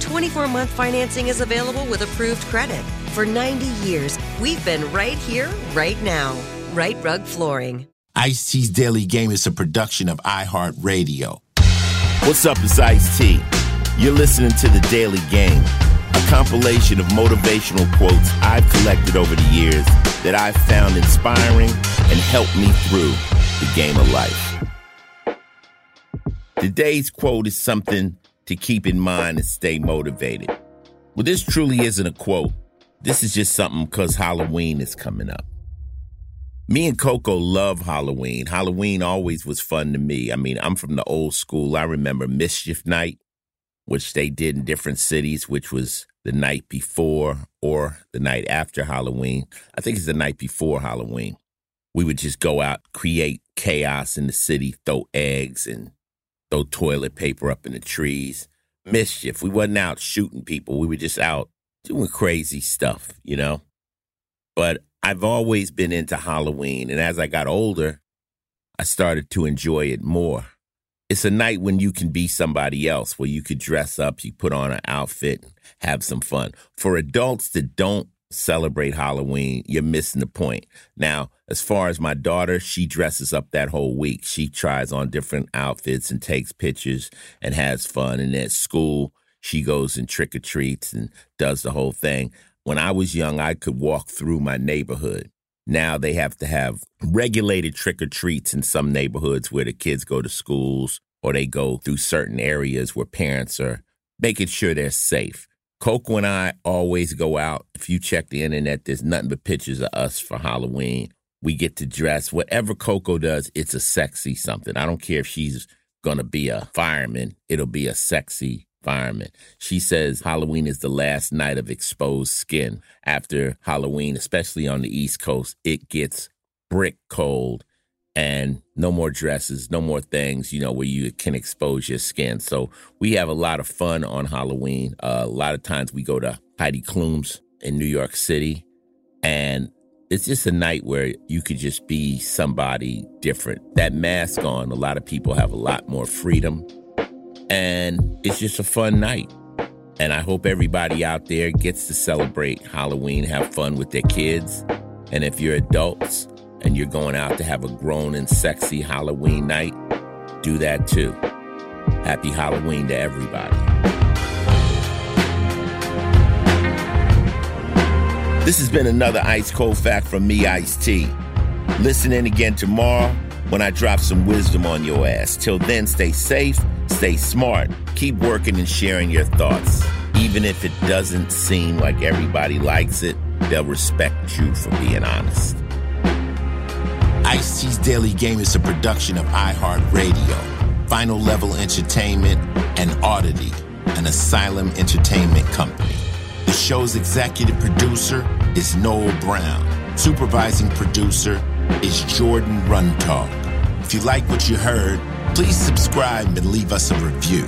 24 month financing is available with approved credit. For 90 years, we've been right here, right now. Rite Rug Flooring. Ice T's Daily Game is a production of iHeartRadio. What's up, it's Ice T. You're listening to The Daily Game, a compilation of motivational quotes I've collected over the years that I've found inspiring and helped me through the game of life. Today's quote is something to keep in mind and stay motivated. Well, this truly isn't a quote. This is just something because Halloween is coming up. Me and Coco love Halloween. Halloween always was fun to me. I mean, I'm from the old school. I remember Mischief Night, which they did in different cities, which was the night before or the night after Halloween. I think it's the night before Halloween. We would just go out, create chaos in the city, throw eggs and throw toilet paper up in the trees. Mischief. We wasn't out shooting people. We were just out doing crazy stuff, you know? But I've always been into Halloween. And as I got older, I started to enjoy it more. It's a night when you can be somebody else, where you could dress up, you put on an outfit, have some fun. For adults that don't celebrate Halloween, you're missing the point. Now, as far as my daughter, she dresses up that whole week. She tries on different outfits and takes pictures and has fun. And at school, she goes and trick or treats and does the whole thing. When I was young, I could walk through my neighborhood. Now they have to have regulated trick or treats in some neighborhoods where the kids go to schools or they go through certain areas where parents are making sure they're safe. Coco and I always go out. If you check the internet, there's nothing but pictures of us for Halloween. We get to dress. Whatever Coco does, it's a sexy something. I don't care if she's going to be a fireman, it'll be a sexy fireman. She says Halloween is the last night of exposed skin. After Halloween, especially on the East Coast, it gets brick cold and no more dresses, no more things, you know, where you can expose your skin. So we have a lot of fun on Halloween. Uh, a lot of times we go to Heidi Klum's in New York City, and it's just a night where you could just be somebody different. That mask on, a lot of people have a lot more freedom, and it's just a fun night. And I hope everybody out there gets to celebrate Halloween, have fun with their kids. And if you're adults, and you're going out to have a grown and sexy Halloween night, do that too. Happy Halloween to everybody. This has been another Ice Cold Fact from me, Ice T. Listen in again tomorrow when I drop some wisdom on your ass. Till then, stay safe, stay smart, keep working and sharing your thoughts. Even if it doesn't seem like everybody likes it, they'll respect you for being honest. Ice T's Daily Game is a production of iHeartRadio, Final Level Entertainment, and Oddity, an Asylum Entertainment company. The show's executive producer is Noel Brown. Supervising producer is Jordan Runtagh. If you like what you heard, please subscribe and leave us a review.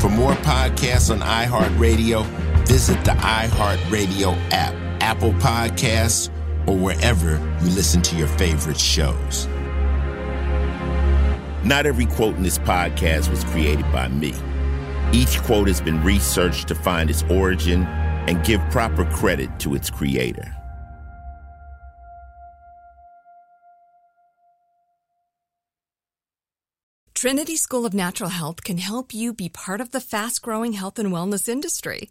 For more podcasts on iHeartRadio, visit the iHeartRadio app, Apple Podcasts, or wherever you listen to your favorite shows. Not every quote in this podcast was created by me. Each quote has been researched to find its origin and give proper credit to its creator. Trinity School of Natural Health can help you be part of the fast growing health and wellness industry.